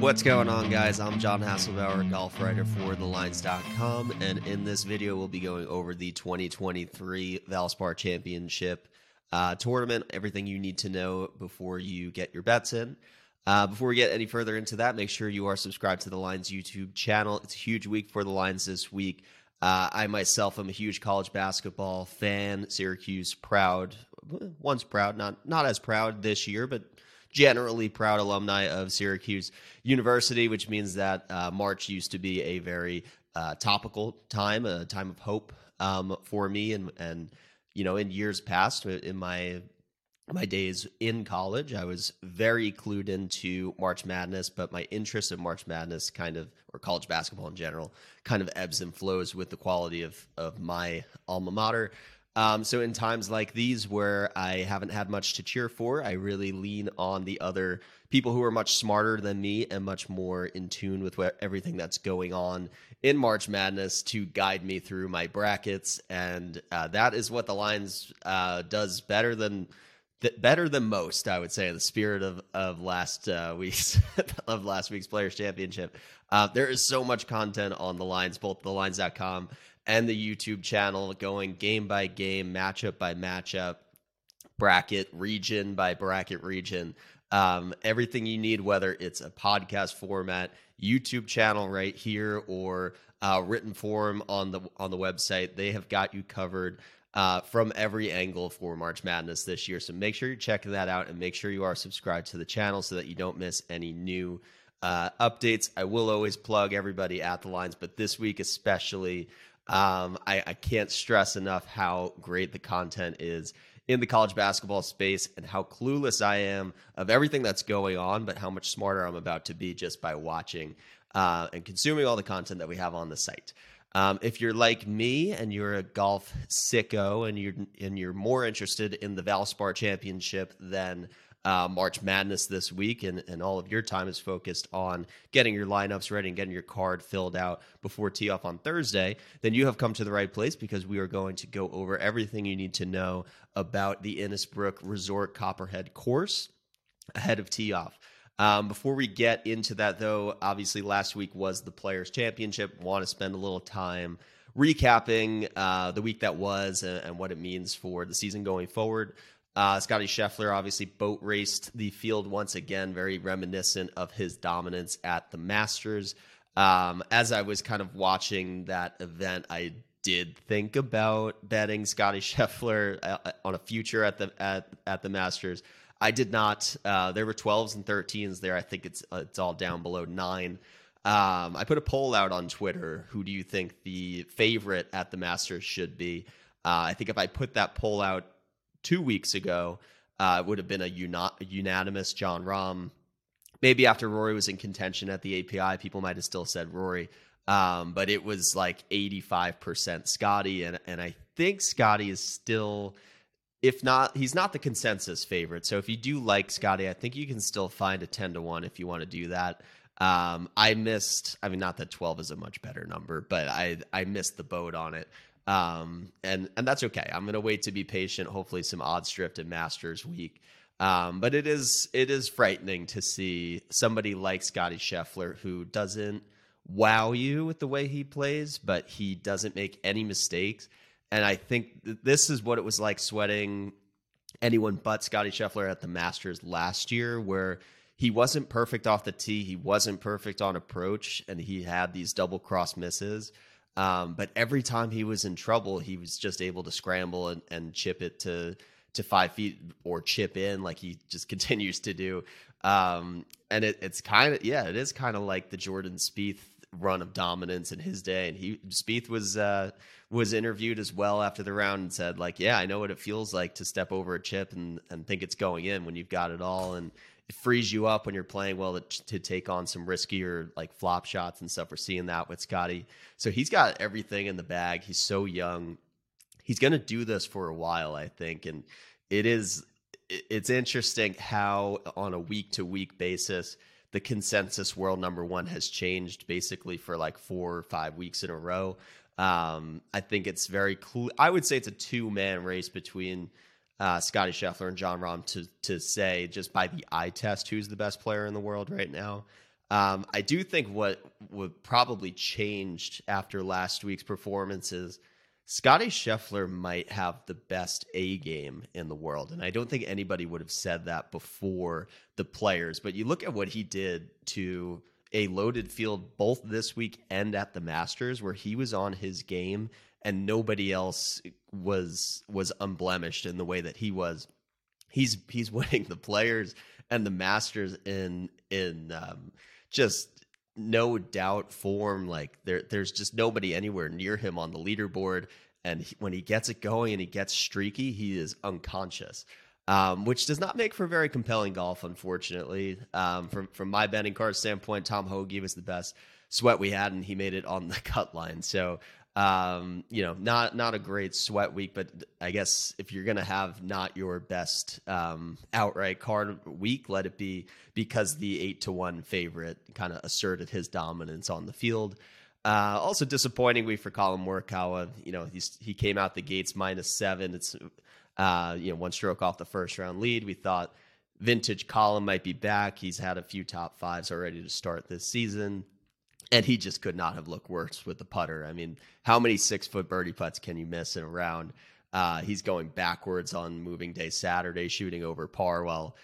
What's going on, guys? I'm John Haslbauer, golf writer for TheLines.com, and in this video, we'll be going over the 2023 Valspar Championship uh, tournament, everything you need to know before you get your bets in. Uh, before we get any further into that, make sure you are subscribed to the Lines YouTube channel. It's a huge week for the Lines this week. Uh, I myself am a huge college basketball fan. Syracuse proud, once proud, not not as proud this year, but generally proud alumni of Syracuse University, which means that uh, March used to be a very uh, topical time, a time of hope um, for me, and and you know, in years past, in my my days in college, I was very clued into March Madness, but my interest in March Madness kind of, or college basketball in general, kind of ebbs and flows with the quality of of my alma mater. Um, so in times like these where I haven't had much to cheer for, I really lean on the other people who are much smarter than me and much more in tune with what, everything that's going on in March Madness to guide me through my brackets, and uh, that is what the lines uh, does better than better than most, I would say, the spirit of of last uh, week's of last week's Players Championship. Uh, there is so much content on the lines, both the lines.com and the YouTube channel, going game by game, matchup by matchup, bracket region by bracket region. Um, everything you need, whether it's a podcast format, YouTube channel right here, or uh, written form on the on the website, they have got you covered uh, from every angle for March Madness this year. So make sure you're checking that out and make sure you are subscribed to the channel so that you don't miss any new uh, updates. I will always plug everybody at the lines, but this week especially, um, I, I can't stress enough how great the content is in the college basketball space and how clueless I am of everything that's going on, but how much smarter I'm about to be just by watching uh, and consuming all the content that we have on the site. Um, if you're like me and you're a golf sicko and you're and you're more interested in the Valspar Championship than uh, March Madness this week, and, and all of your time is focused on getting your lineups ready and getting your card filled out before tee off on Thursday, then you have come to the right place because we are going to go over everything you need to know about the Innisbrook Resort Copperhead course ahead of tee off. Um, before we get into that, though, obviously last week was the Players' Championship. Want to spend a little time recapping uh, the week that was and, and, what it means for the season going forward. Uh, Scotty Scheffler obviously boat raced the field once again, very reminiscent of his dominance at the Masters. Um, as I was kind of watching that event, I did think about betting Scotty Scheffler uh, on a future at the at, at the Masters. I did not. Uh, there were 12s and 13s there. I think it's it's all down below nine. Um, I put a poll out on Twitter. Who do you think the favorite at the Masters should be? Uh, I think if I put that poll out two weeks ago, uh, it would have been a uni- unanimous Jon Rahm. Maybe after Rory was in contention at the API, people might have still said Rory. Um, but it was like 85% Scotty. And, and I think Scotty is still if not, he's not the consensus favorite. So if you do like Scotty, I think you can still find a 10 to 1 if you want to do that. Um, I missed, I mean, not that 12 is a much better number, but I, I missed the boat on it. Um, and, and that's okay. I'm to wait to be patient. Hopefully some odds drift in Masters week. Um, but it is, it is frightening to see somebody like Scotty Scheffler who doesn't wow you with the way he plays, but he doesn't make any mistakes and I think this is what it was like sweating anyone but Scotty Scheffler at the Masters last year, where he wasn't perfect off the tee, he wasn't perfect on approach, and he had these double cross misses. Um, but every time he was in trouble, he was just able to scramble and, and chip it to to five feet or chip in like he just continues to do. Um, and it, it's kind of yeah, it is kind of like the Jordan Spieth run of dominance in his day. And he Spieth was uh, was interviewed as well after the round and said like, yeah, I know what it feels like to step over a chip and and think it's going in when you've got it all and. It frees you up when you're playing well to, to take on some riskier like flop shots and stuff. We're seeing that with Scotty. So he's got everything in the bag. He's so young. He's going to do this for a while, I think. And it is it's interesting how on a week to week basis the consensus world number one has changed basically for like four or five weeks in a row. Um, I think it's very cool. I would say it's a two man race between uh, Scotty Scheffler and Jon Rahm to to say just by the eye test who's the best player in the world right now. Um, I do think what would probably changed after last week's performance is Scotty Scheffler might have the best A game in the world. And I don't think anybody would have said that before the players. But you look at what he did to a loaded field both this week and at the Masters, where he was on his game and nobody else was was unblemished in the way that he was. He's he's winning the players and the Masters in in um, just no doubt form. Like there, there's just nobody anywhere near him on the leaderboard. And he, when he gets it going and he gets streaky, he is unconscious, um, which does not make for very compelling golf, unfortunately. Um, from from my betting card standpoint, Tom Hoge was the best sweat we had, and he made it on the cut line. So um, you know, not not a great sweat week, but I guess if you're gonna have not your best um, outright card week, let it be because the eight to one favorite kind of asserted his dominance on the field. Uh, also disappointing week for Collin Morikawa. You know, he's he came out the gates minus seven. It's uh, you know one stroke off the first round lead. We thought vintage Collin might be back. He's had a few top fives already to start this season and he just could not have looked worse with the putter. I mean, how many six foot birdie putts can you miss in a round? Uh, he's going backwards on moving day Saturday, shooting over par while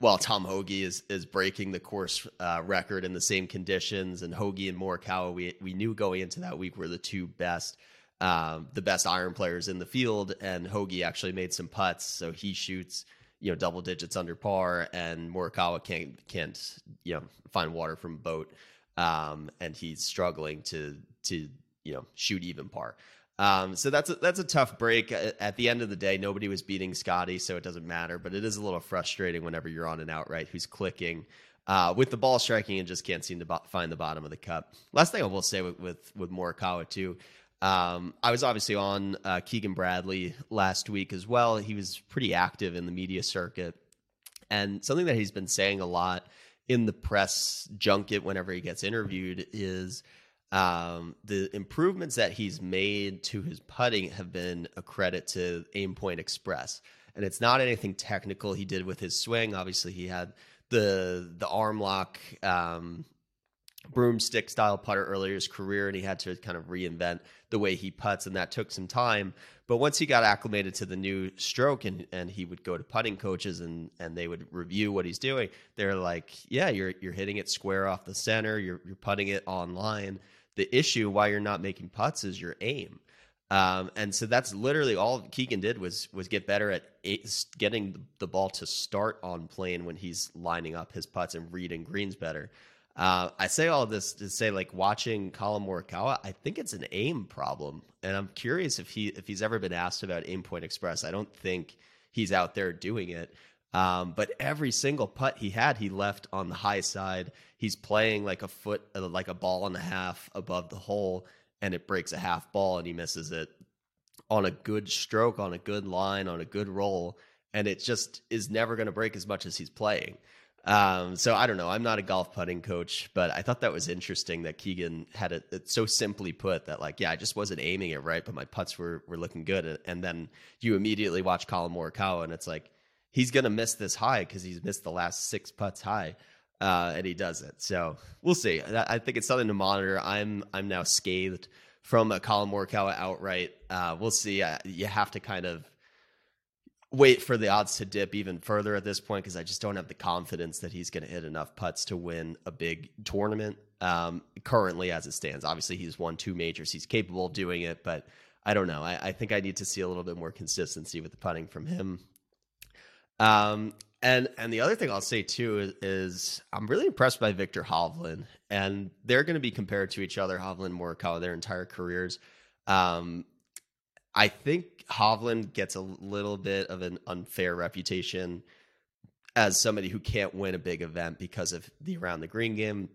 while Tom Hoge is is breaking the course uh, record in the same conditions. And Hoge and Morikawa, we we knew going into that week were the two best. Um, the best iron players in the field, and Hoge actually made some putts, so he shoots you know double digits under par, and Morikawa can't can't you know find water from a boat um, and he's struggling to to you know shoot even par. Um, so that's a, that's a tough break. At the end of the day, nobody was beating Scotty, so it doesn't matter. But it is a little frustrating whenever you're on an outright who's clicking uh, with the ball striking and just can't seem to bo- find the bottom of the cup. Last thing I will say with with, with Morikawa too. Um, I was obviously on uh, Keegan Bradley last week as well. He was pretty active in the media circuit, and something that he's been saying a lot in the press junket whenever he gets interviewed is um, the improvements that he's made to his putting have been a credit to Aimpoint Express. And it's not anything technical he did with his swing. Obviously, he had the the arm lock um, broomstick style putter earlier in his career, and he had to kind of reinvent the way he puts, and that took some time. But once he got acclimated to the new stroke and, and he would go to putting coaches and, and they would review what he's doing, they're like, yeah, you're, you're hitting it square off the center. You're, you're putting it online. The issue why you're not making putts is your aim. Um, and so that's literally all Keegan did was was get better at eight, getting the ball to start on plane when he's lining up his putts and reading greens better. Uh, I say all this to say, like watching Collin Morikawa, I think it's an aim problem, and I'm curious if he if he's ever been asked about Aimpoint Express. I don't think he's out there doing it. Um, but every single putt he had, he left on the high side. He's playing like a foot, uh, like a ball and a half above the hole, and it breaks a half ball, and he misses it on a good stroke, on a good line, on a good roll, and it just is never going to break as much as he's playing. Um, so I don't know. I'm not a golf putting coach, but I thought that was interesting that Keegan had it, it, so simply put that like, yeah, I just wasn't aiming it right, but my putts were were looking good. And then you immediately watch Collin Morikawa, and it's like he's gonna miss this high because he's missed the last six putts high, uh, and he does it. So we'll see. I think it's something to monitor. I'm I'm now scathed from a Collin Morikawa outright. Uh, we'll see. Uh, you have to kind of wait for the odds to dip even further at this point because I just don't have the confidence that he's going to hit enough putts to win a big tournament. Um, currently, as it stands, obviously he's won two majors. He's capable of doing it, but I don't know. I, I think I need to see a little bit more consistency with the putting from him. Um, and and the other thing I'll say too is, is I'm really impressed by Viktor Hovland, and they're going to be compared to each other, Hovland and Morikawa, their entire careers. Um, I think Hovland gets a little bit of an unfair reputation as somebody who can't win a big event because of the around the green game.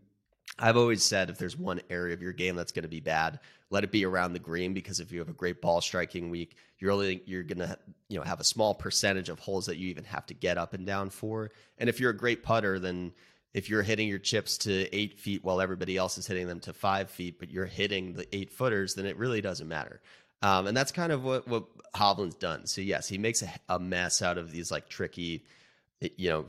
I've always said if there's one area of your game that's going to be bad, let it be around the green because if you have a great ball striking week, you're only you're going to you know have a small percentage of holes that you even have to get up and down for. And if you're a great putter, then if you're hitting your chips to eight feet while everybody else is hitting them to five feet, but you're hitting the eight footers, then it really doesn't matter. Um, and that's kind of what, what Hovland's done. So yes, he makes a, a, mess out of these like tricky, you know,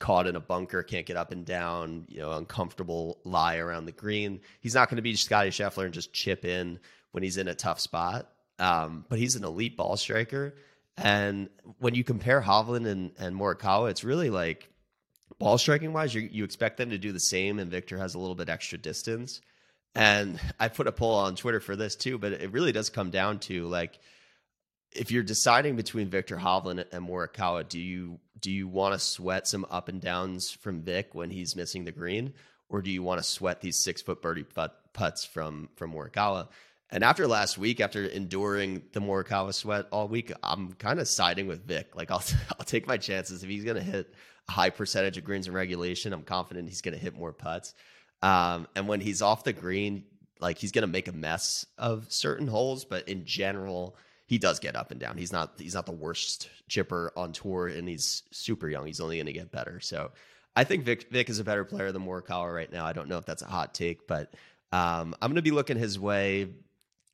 caught in a bunker, can't get up and down, you know, uncomfortable lie around the green. He's not going to be Scotty Scheffler and just chip in when he's in a tough spot. Um, but he's an elite ball striker. And when you compare Hovland and, and Morikawa, it's really like ball striking wise, you, you expect them to do the same, and Viktor has a little bit extra distance. And I put a poll on Twitter for this too, but it really does come down to like if you're deciding between Viktor Hovland and Morikawa, do you do you want to sweat some up and downs from Vic when he's missing the green, or do you want to sweat these six foot birdie put, putts from from Morikawa? And after last week, after enduring the Morikawa sweat all week, I'm kind of siding with Vic. Like I'll I'll take my chances if he's going to hit a high percentage of greens in regulation. I'm confident he's going to hit more putts. Um, and when he's off the green, like he's to make a mess of certain holes, but in general, he does get up and down. He's not he's not the worst chipper on tour, and he's super young. He's only to get better. So I think Vic Vic is a better player than Morikawa right now. I don't know if that's a hot take, but um, I'm to be looking his way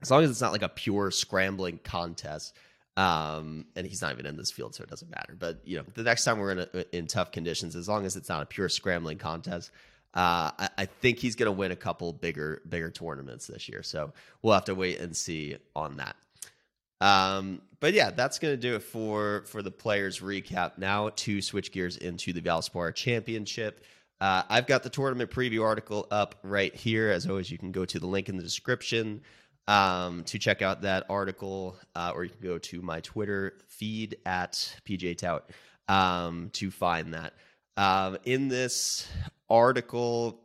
as long as it's not like a pure scrambling contest. Um, and he's not even in this field, so it doesn't matter. But you know, the next time we're in a, in tough conditions, as long as it's not a pure scrambling contest, uh, I, I, think he's going to win a couple bigger bigger tournaments this year. So we'll have to wait and see on that. Um, but yeah, that's going to do it for for the players recap. Now to switch gears into the Valspar Championship. Uh, I've got the tournament preview article up right here. As always, you can go to the link in the description um, to check out that article, uh, or you can go to my Twitter feed at PJ Tout um, to find that. Um, in this article,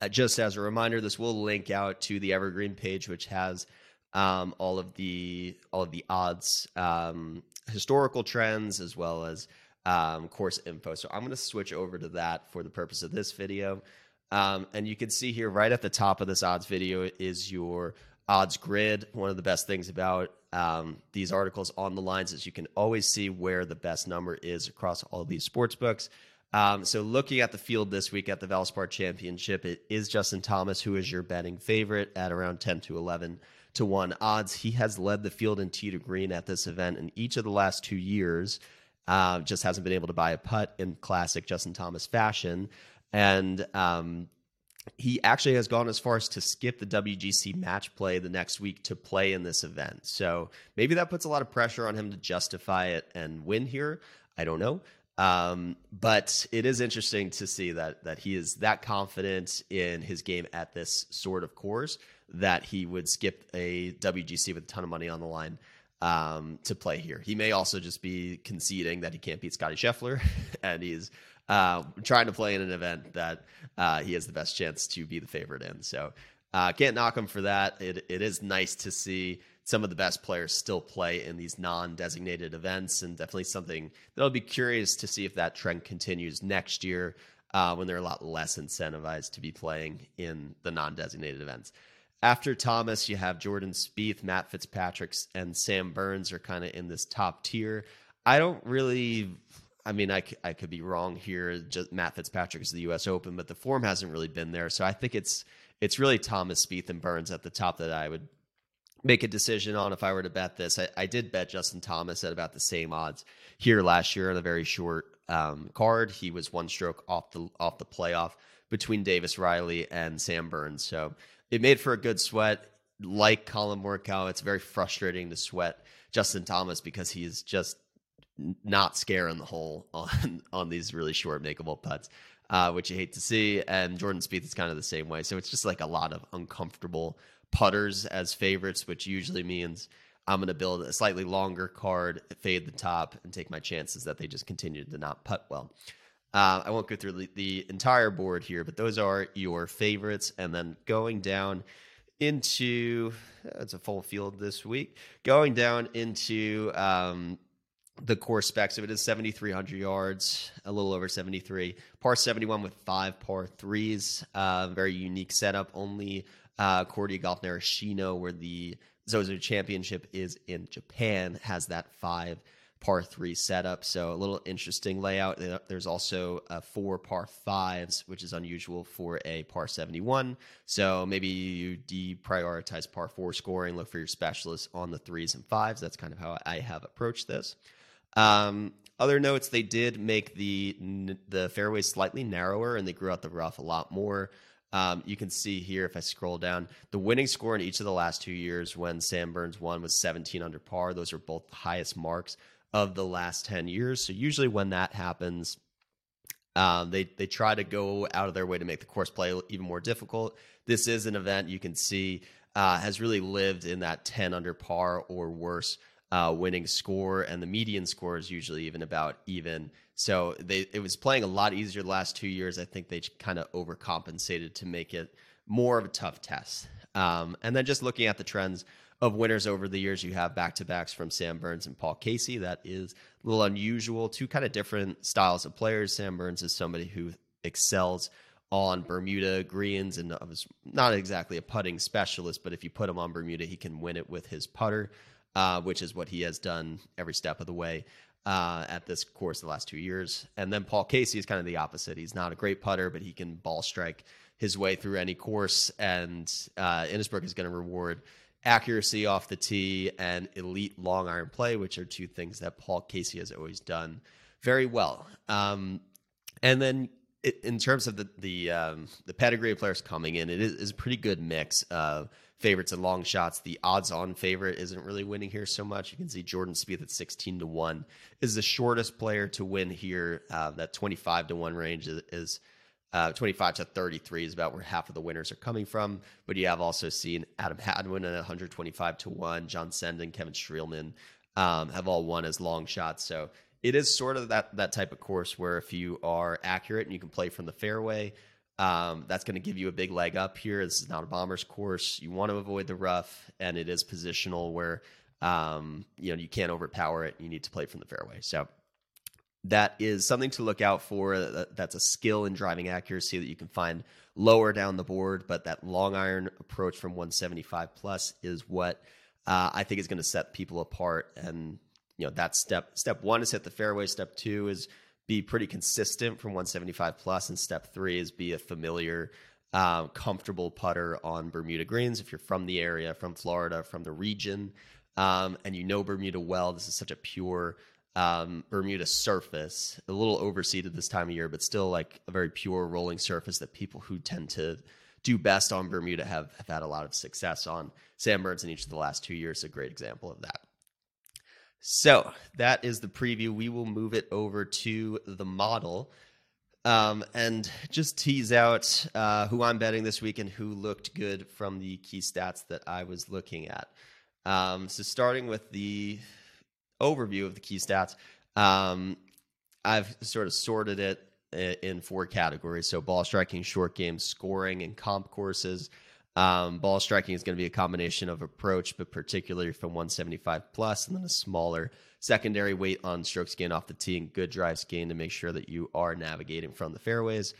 uh, just as a reminder, this will link out to the Evergreen page, which has um, all of the all of the odds, um, historical trends, as well as um, course info. So I'm going to switch over to that for the purpose of this video. Um, and you can see here right at the top of this odds video is your odds grid. One of the best things about um, these articles on the lines is you can always see where the best number is across all these sports books. Um, so looking at the field this week at the Valspar Championship, it is Justin Thomas who is your betting favorite at around 10 to 11 to 1 odds. He has led the field in tee to green at this event in each of the last two years. Uh, just hasn't been able to buy a putt in classic Justin Thomas fashion. And um, he actually has gone as far as to skip the WGC match play the next week to play in this event. So maybe that puts a lot of pressure on him to justify it and win here. I don't know. Um, but it is interesting to see that that he is that confident in his game at this sort of course that he would skip a WGC with a ton of money on the line um, to play here. He may also just be conceding that he can't beat Scotty Scheffler, and he's uh, trying to play in an event that uh, he has the best chance to be the favorite in. So uh, can't knock him for that. It, it is nice to see some of the best players still play in these non-designated events, and definitely something that I'll be curious to see if that trend continues next year uh, when they're a lot less incentivized to be playing in the non-designated events. After Thomas, you have Jordan Spieth, Matt Fitzpatrick, and Sam Burns are kind of in this top tier. I don't really I mean, I, I could be wrong here. Just Matt Fitzpatrick is the U.S. Open, but the form hasn't really been there. So I think it's it's really Thomas, Spieth, and Burns at the top that I would make a decision on if I were to bet this. I, I did bet Justin Thomas at about the same odds here last year on a very short um, card. He was one stroke off the off the playoff between Davis Riley and Sam Burns. So it made for a good sweat. Like Collin Morikawa, it's very frustrating to sweat Justin Thomas because he is just not scaring the hole on on these really short makeable putts, uh, which you hate to see. And Jordan Spieth is kind of the same way. So it's just like a lot of uncomfortable putters as favorites, which usually means I'm going to build a slightly longer card, fade the top, and take my chances that they just continue to not putt well. Uh, I won't go through the, the entire board here, but those are your favorites. And then going down into it's a full field this week. Going down into um, the course specs of it is 7,300 yards, a little over 73. Par 71 with five par threes. Uh, very unique setup. Only uh, Kordia Golf Narashino, where the Zozo Championship is in Japan, has that five par three setup. So a little interesting layout. There's also uh, four par fives, which is unusual for a par 71. So maybe you deprioritize par four scoring, look for your specialists on the threes and fives. That's kind of how I have approached this. Um, other notes, they did make the the fairways slightly narrower, and they grew out the rough a lot more. Um, you can see here if I scroll down, the winning score in each of the last two years when Sam Burns won was 17 under par. Those are both the highest marks of the last 10 years. So usually when that happens, um, they they try to go out of their way to make the course play even more difficult. This is an event you can see uh, has really lived in that 10 under par or worse uh, winning score, and the median score is usually even about even. So they it was playing a lot easier the last two years. I think they kind of overcompensated to make it more of a tough test. Um, and then just looking at the trends of winners over the years, you have back to backs from Sam Burns and Paul Casey. That is a little unusual. Two kind of different styles of players. Sam Burns is somebody who excels on Bermuda greens and was not exactly a putting specialist, but if you put him on Bermuda, he can win it with his putter, uh, which is what he has done every step of the way uh, at this course the last two years. And then Paul Casey is kind of the opposite. He's not a great putter, but he can ball strike his way through any course. And uh, Innisbrook is going to reward accuracy off the tee and elite long iron play, which are two things that Paul Casey has always done very well. Um, and then in terms of the the um, the pedigree of players coming in, it is, is, a pretty good mix of favorites and long shots. The odds-on favorite isn't really winning here so much. You can see Jordan Spieth at sixteen to one is the shortest player to win here. Uh, that twenty-five to one range is. is uh, 25 to 33 is about where half of the winners are coming from. But you have also seen Adam Hadwin at 125 to 1, John Senden, Kevin Streelman um, have all won as long shots. So it is sort of that that type of course where if you are accurate and you can play from the fairway, um, that's going to give you a big leg up here. This is not a bomber's course. You want to avoid the rough, and it is positional where um, you know you can't overpower it. You need to play from the fairway. So that is something to look out for. That's a skill in driving accuracy that you can find lower down the board, but that long iron approach from 175 plus is what uh, I think is going to set people apart and you know that step step one is hit the fairway. Step two is be pretty consistent from 175 plus. And step three is be a familiar uh, comfortable putter on bermuda greens. If you're from the area from florida from the region um, and you know bermuda well this is such a pure um, bermuda surface a little overseeded this time of year but still like a very pure rolling surface that people who tend to do best on bermuda have, have had a lot of success on. Sam burns in each of the last two years a great example of that so that is the preview. We will move it over to the model um, and just tease out uh, who I'm betting this week and who looked good from the key stats that I was looking at. Um, so starting with the overview of the key stats, um, I've sort of sorted it in four categories. So ball striking, short game, scoring, and comp courses. Um, ball striking is going to be a combination of approach, but particularly from 175 plus, and then a smaller secondary weight on strokes gained off the tee and good drives gained to make sure that you are navigating from the fairways.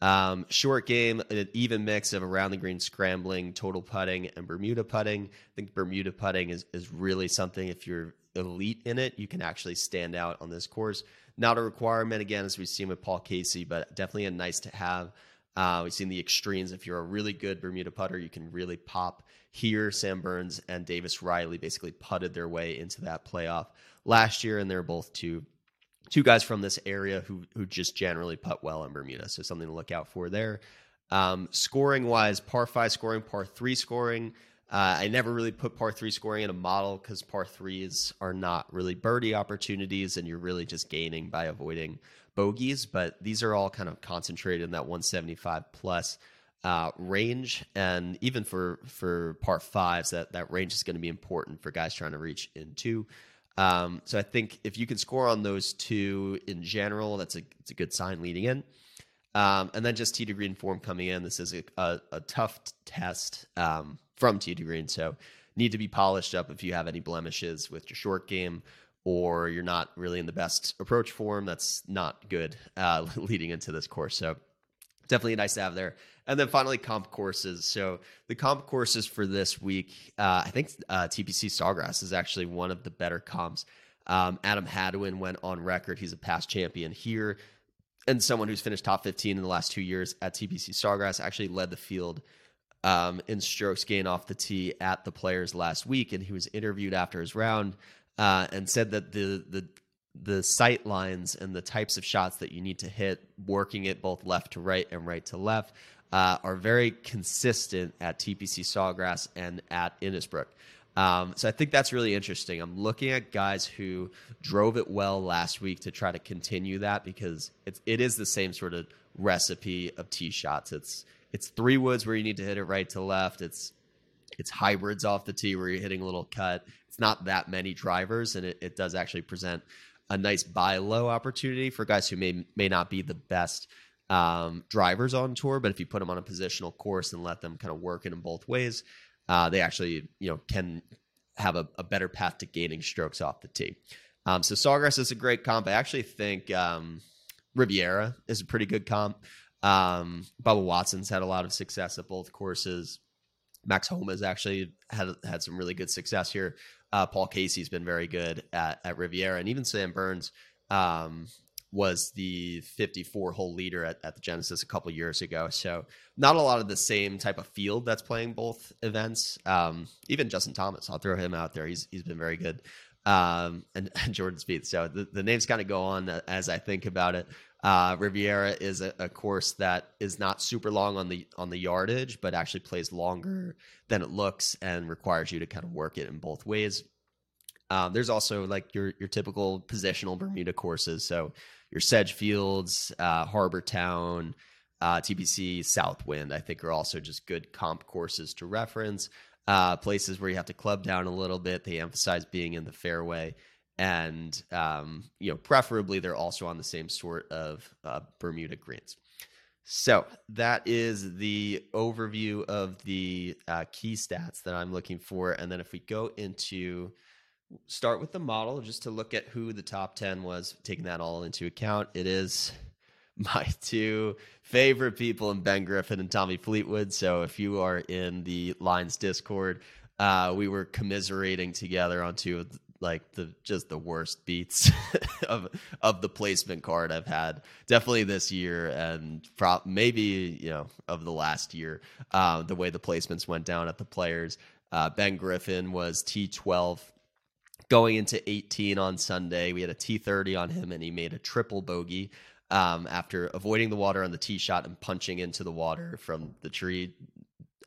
Um, short game, an even mix of around the green scrambling, total putting, and Bermuda putting. I think Bermuda putting is, is really something, if you're elite in it, you can actually stand out on this course. Not a requirement, again, as we've seen with Paul Casey, but definitely a nice to have. Uh, we've seen the extremes. If you're a really good Bermuda putter, you can really pop here. Sam Burns and Davis Riley basically putted their way into that playoff last year, and they're both two two guys from this area who who just generally putt well in Bermuda. So something to look out for there. Um, scoring wise, par five scoring, par three scoring. Uh, I never really put par three scoring in a model because par threes are not really birdie opportunities, and you're really just gaining by avoiding bogeys, but these are all kind of concentrated in that 175 plus uh, range. And even for for par fives, that that range is going to be important for guys trying to reach into. Um, so I think if you can score on those two in general, that's a it's a good sign leading in. Um, and then just tee to green form coming in. This is a, a, a tough test um, from tee to green, so need to be polished up if you have any blemishes with your short game or you're not really in the best approach form, that's not good uh, leading into this course. So definitely nice to have there. And then finally, comp courses. So the comp courses for this week, uh, I think uh, TPC Sawgrass is actually one of the better comps. Um, Adam Hadwin went on record. He's a past champion here and someone who's finished top 15 in the last two years at TPC Sawgrass actually led the field um, in strokes gain off the tee at the players last week. And he was interviewed after his round uh, and said that the the the sight lines and the types of shots that you need to hit, working it both left to right and right to left, uh, are very consistent at TPC Sawgrass and at Innisbrook. Um, so I think that's really interesting. I'm looking at guys who drove it well last week to try to continue that because it's it is the same sort of recipe of tee shots. It's it's three woods where you need to hit it right to left. It's it's hybrids off the tee where you're hitting a little cut. It's not that many drivers, and it, it does actually present a nice buy low opportunity for guys who may may not be the best um, drivers on tour, but if you put them on a positional course and let them kind of work in them both ways, uh, they actually you know can have a, a, better path to gaining strokes off the tee. Um, so Sawgrass is a great comp. I actually think um, Riviera is a pretty good comp. Um, Bubba Watson's had a lot of success at both courses. Max Homa has actually had had some really good success here. Uh, Paul Casey's been very good at, at Riviera, and even Sam Burns um, was the 54 hole leader at, at the Genesis a couple years ago. So not a lot of the same type of field that's playing both events. Um, even Justin Thomas, I'll throw him out there. He's he's been very good. Um, and, and, Jordan Spieth. So the, the names kind of go on as I think about it. Uh, Riviera is a, a, course that is not super long on the on the yardage, but actually plays longer than it looks and requires you to kind of work it in both ways. Um, there's also like your your typical positional Bermuda courses, so your Sedgefields, uh, Harbour Town, uh, TPC, Southwind, I think are also just good comp courses to reference. Uh, places where you have to club down a little bit. They emphasize being in the fairway and um, you know preferably they're also on the same sort of uh, Bermuda greens. So that is the overview of the uh, key stats that I'm looking for, and then if we go into start with the model just to look at who the top 10 was taking that all into account it is my two favorite people in ben griffin and tommy fleetwood so if you are in the lines discord uh, we were commiserating together on two of like the just the worst beats of of the placement card I've had definitely this year and pro- maybe you know of the last year. Uh, the way the placements went down at the players uh, Ben Griffin was T12 going into 18 on Sunday. We had a T30 on him and he made a triple bogey um, after avoiding the water on the tee shot and punching into the water from the tree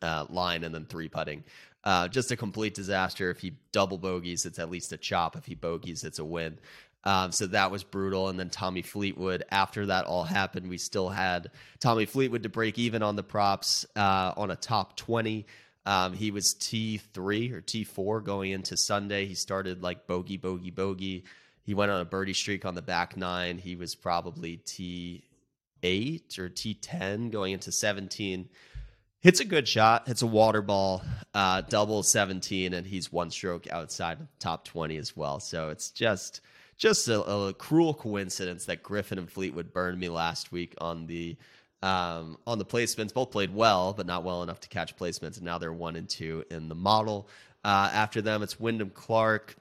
uh, line and then three putting uh, just a complete disaster. If he double bogeys, it's at least a chop. If he bogeys, it's a win. Um, so that was brutal. And then Tommy Fleetwood, after that all happened, we still had Tommy Fleetwood to break even on the props uh, on a top 20. Um, he was T3 or T4 going into Sunday. He started like bogey, bogey, bogey. He went on a birdie streak on the back nine. He was probably T8 or T10 going into 17 hits a good shot, hits a water ball, uh, double 17, and he's one stroke outside of top 20 as well. So it's just just a, a, cruel coincidence that Griffin and Fleetwood burned me last week on the um, on the placements. Both played well, but not well enough to catch placements, and now they're one and two in the model. Uh, after them, it's Wyndham Clark,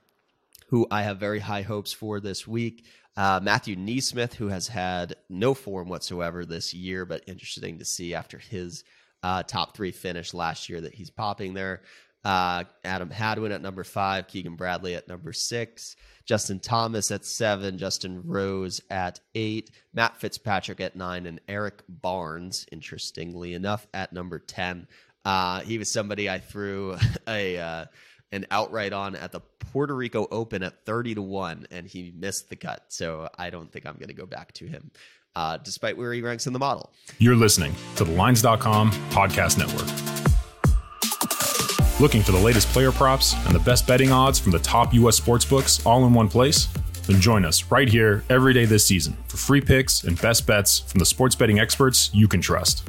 who I have very high hopes for this week. Uh, Matthew NeSmith, who has had no form whatsoever this year, but interesting to see after his uh, top three finish last year that he's popping there. Uh, Adam Hadwin at number five, Keegan Bradley at number six, Justin Thomas at seven, Justin Rose at eight, Matt Fitzpatrick at nine, and Erik Barnes, interestingly enough, at number 10. Uh, he was somebody I threw a uh, an outright on at the Puerto Rico Open at 30 to 1, and he missed the cut. So I don't think I'm going to go back to him uh, despite where he ranks in the model. You're listening to the Lines.com podcast network. Looking for the latest player props and the best betting odds from the top U.S. sportsbooks all in one place? Then join us right here every day this season for free picks and best bets from the sports betting experts you can trust.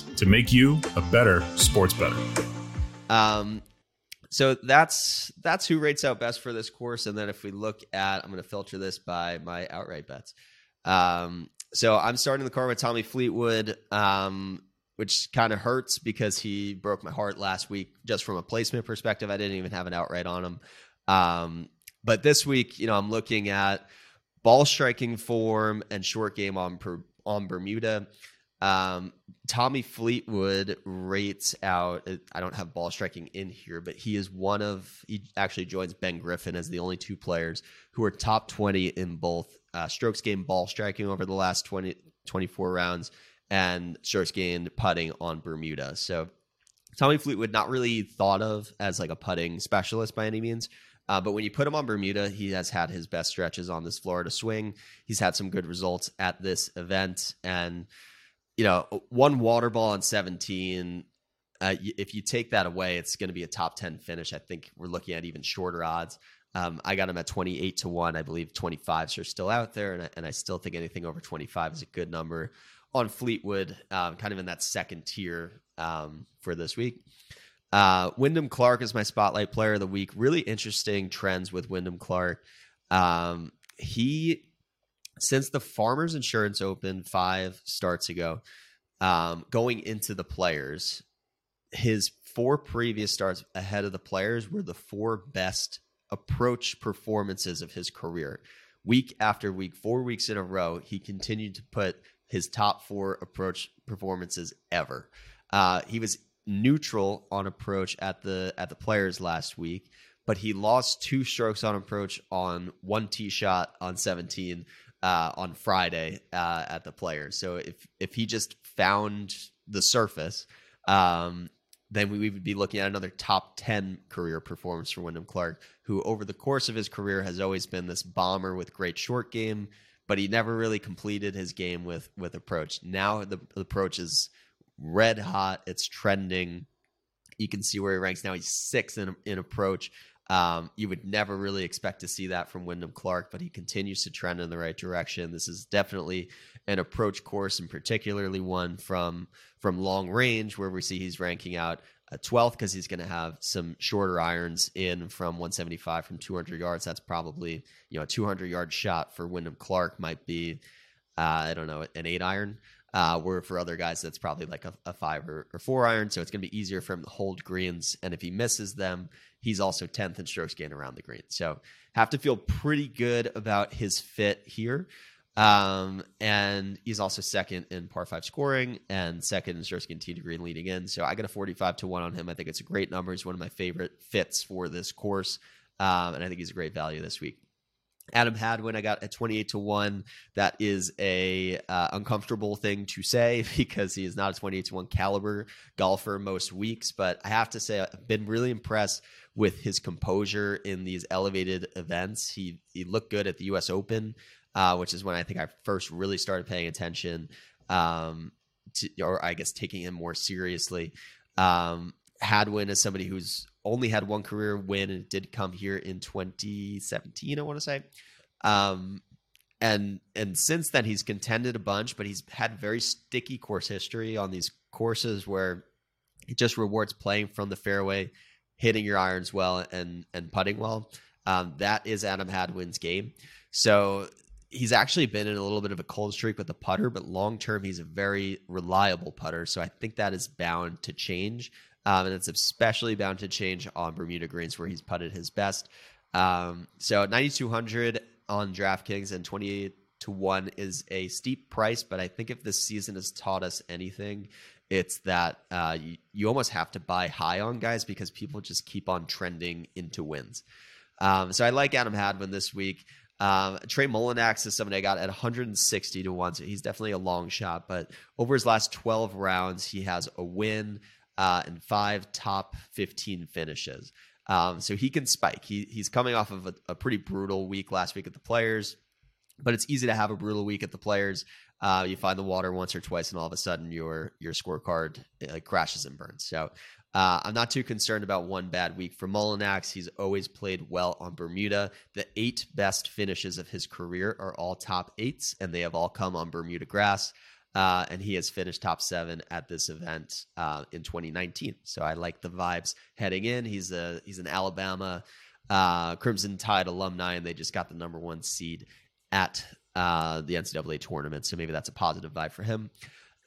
to make you a better sports better. Um, so that's that's who rates out best for this course. And then if we look at, I'm going to filter this by my outright bets. Um, so I'm starting the car with Tommy Fleetwood, um, which kind of hurts because he broke my heart last week. Just from a placement perspective, I didn't even have an outright on him. Um, but this week, you know, I'm looking at ball striking form and short game on on Bermuda. Um, Tommy Fleetwood rates out. I don't have ball striking in here, but he is one of. He actually joins Ben Griffin as the only two players who are top twenty in both uh, strokes gained ball striking over the last 20, 24 rounds and strokes gained putting on Bermuda. So Tommy Fleetwood not really thought of as like a putting specialist by any means. Uh, but when you put him on Bermuda, he has had his best stretches on this Florida swing. He's had some good results at this event. And, you know, one water ball on 17, uh, if you take that away, it's going to be a top 10 finish. I think we're looking at even shorter odds. Um, I got him at 28 to 1. I believe 25s are still out there, and I, and I still think anything over 25 is a good number on Fleetwood, um, kind of in that second tier um, for this week. Uh, Wyndham Clark is my spotlight player of the week. Really interesting trends with Wyndham Clark. Um, he, since the Farmers Insurance Open five starts ago, um, going into the players, his four previous starts ahead of the players were the four best approach performances of his career. Week after week, four weeks in a row, he continued to put his top four approach performances ever. Uh, he was neutral on approach at the at the players last week, but he lost two strokes on approach on one tee shot on 17 uh, on Friday uh, at the players. So if if he just found the surface, um, then we would be looking at another top 10 career performance for Wyndham Clark, who over the course of his career has always been this bomber with great short game, but he never really completed his game with with approach. Now the, the approach is red hot, it's trending. You can see where he ranks now. He's sixth in, in approach. Um, you would never really expect to see that from Wyndham Clark, but he continues to trend in the right direction. This is definitely an approach course, and particularly one from from long range, where we see he's ranking out a 12th because he's going to have some shorter irons in from 175 from 200 yards. That's probably you know a 200 yard shot for Wyndham Clark might be uh, I don't know an eight iron. Uh, where for other guys, that's probably like a, a five or, or, four iron. So it's going to be easier for him to hold greens. And if he misses them, he's also 10th in strokes gained around the green. So have to feel pretty good about his fit here. Um, and he's also second in par five scoring and second in strokes gained tee to green leading in. So I got a 45 to 1 on him. I think it's a great number. He's one of my favorite fits for this course. Um, and I think he's a great value this week. Adam Hadwin, I got a 28 to 1. That is a uh, uncomfortable thing to say because he is not a 28 to 1 caliber golfer most weeks. But I have to say, I've been really impressed with his composure in these elevated events. He, he looked good at the U.S. Open, uh, which is when I think I first really started paying attention, um, to, or I guess taking him more seriously. Um, Hadwin is somebody who's only had one career win and did come here in 2017 i want to say um, and and since then he's contended a bunch but he's had very sticky course history on these courses where it just rewards playing from the fairway hitting your irons well and and putting well. Um, that is adam hadwin's game. So he's actually been in a little bit of a cold streak with the putter but long term he's a very reliable putter. So i think that is bound to change. Um, and it's especially bound to change on Bermuda greens where he's putted his best. Um, so 9,200 on DraftKings and 28 to 1 is a steep price, but I think if this season has taught us anything, it's that uh, you, you, almost have to buy high on guys because people just keep on trending into wins. Um, so I like Adam Hadwin this week. Um, Trey Mullinax is somebody I got at 160 to 1, so he's definitely a long shot. But over his last 12 rounds, he has a win, uh, and five top 15 finishes. Um, so he can spike. He, he's coming off of a, a, pretty brutal week last week at the Players, but it's easy to have a brutal week at the Players. Uh, you find the water once or twice, and all of a sudden your your scorecard crashes and burns. So uh, I'm not too concerned about one bad week for Mullinax. He's always played well on Bermuda. The eight best finishes of his career are all top eights, and they have all come on Bermuda grass. uh, and he has finished top seven at this event uh, in 2019. So I like the vibes heading in. He's a he's an Alabama uh, Crimson Tide alumni, and they just got the number one seed at uh, the NCAA tournament. So maybe that's a positive vibe for him.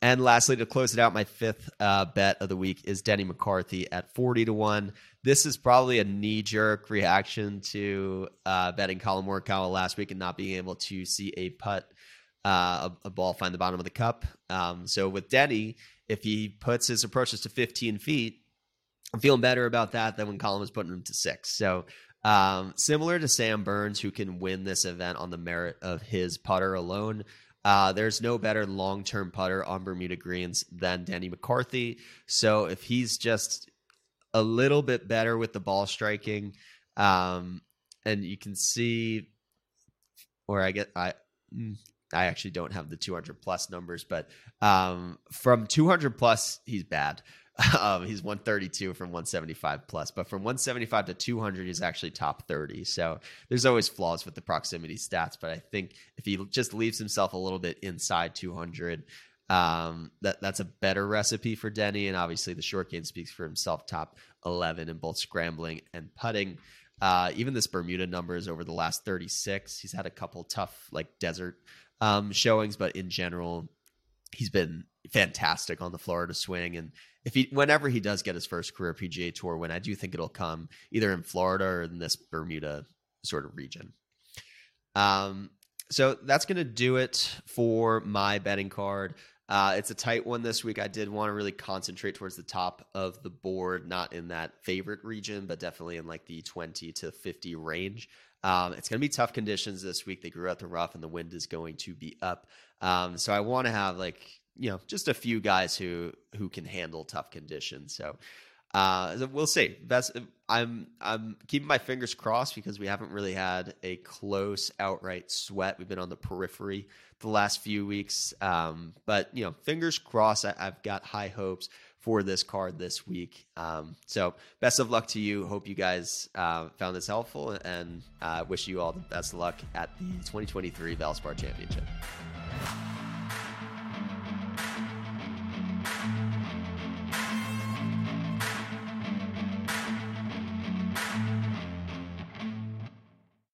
And lastly, to close it out, my fifth uh, bet of the week is Denny McCarthy at 40 to 1. This is probably a knee jerk reaction to uh, betting Collin Morikawa last week and not being able to see a putt, uh, a, a, ball find the bottom of the cup. Um, so with Denny, if he puts his approaches to 15 feet, I'm feeling better about that than when Collin was putting him to six. So um, similar to Sam Burns, who can win this event on the merit of his putter alone. Uh, there's no better long term putter on Bermuda Greens than Denny McCarthy. So if he's just a little bit better with the ball striking, um, and you can see, or I get, I, mm, I actually don't have the 200 plus numbers, but um, from 200 plus, he's bad. Um, he's 132 from 175 plus, but from 175 to 200, he's actually top 30. So there's always flaws with the proximity stats, but I think if he just leaves himself a little bit inside 200, um, that that's a better recipe for Denny. And obviously, the short game speaks for himself. Top 11 in both scrambling and putting. Uh, even this Bermuda numbers over the last 36, he's had a couple tough like desert um, showings, but in general, he's been fantastic on the Florida swing. And if he, whenever he does get his first career PGA Tour win, I do think it'll come either in Florida or in this Bermuda sort of region. Um, so that's going to do it for my betting card. Uh, it's a tight one this week. I did want to really concentrate towards the top of the board, not in that favorite region, but definitely in like the 20 to 50 range. Um, it's going to be tough conditions this week. They grew out the rough and the wind is going to be up. Um, so I want to have like you know just a few guys who who can handle tough conditions. So uh, we'll see. Best, I'm I'm keeping my fingers crossed because we haven't really had a close outright sweat. We've been on the periphery the last few weeks, um, but you know, fingers crossed. I, have got high hopes for this card this week. Um, so best of luck to you. Hope you guys uh, found this helpful, and uh, wish you all the best luck at the 2023 Valspar Championship.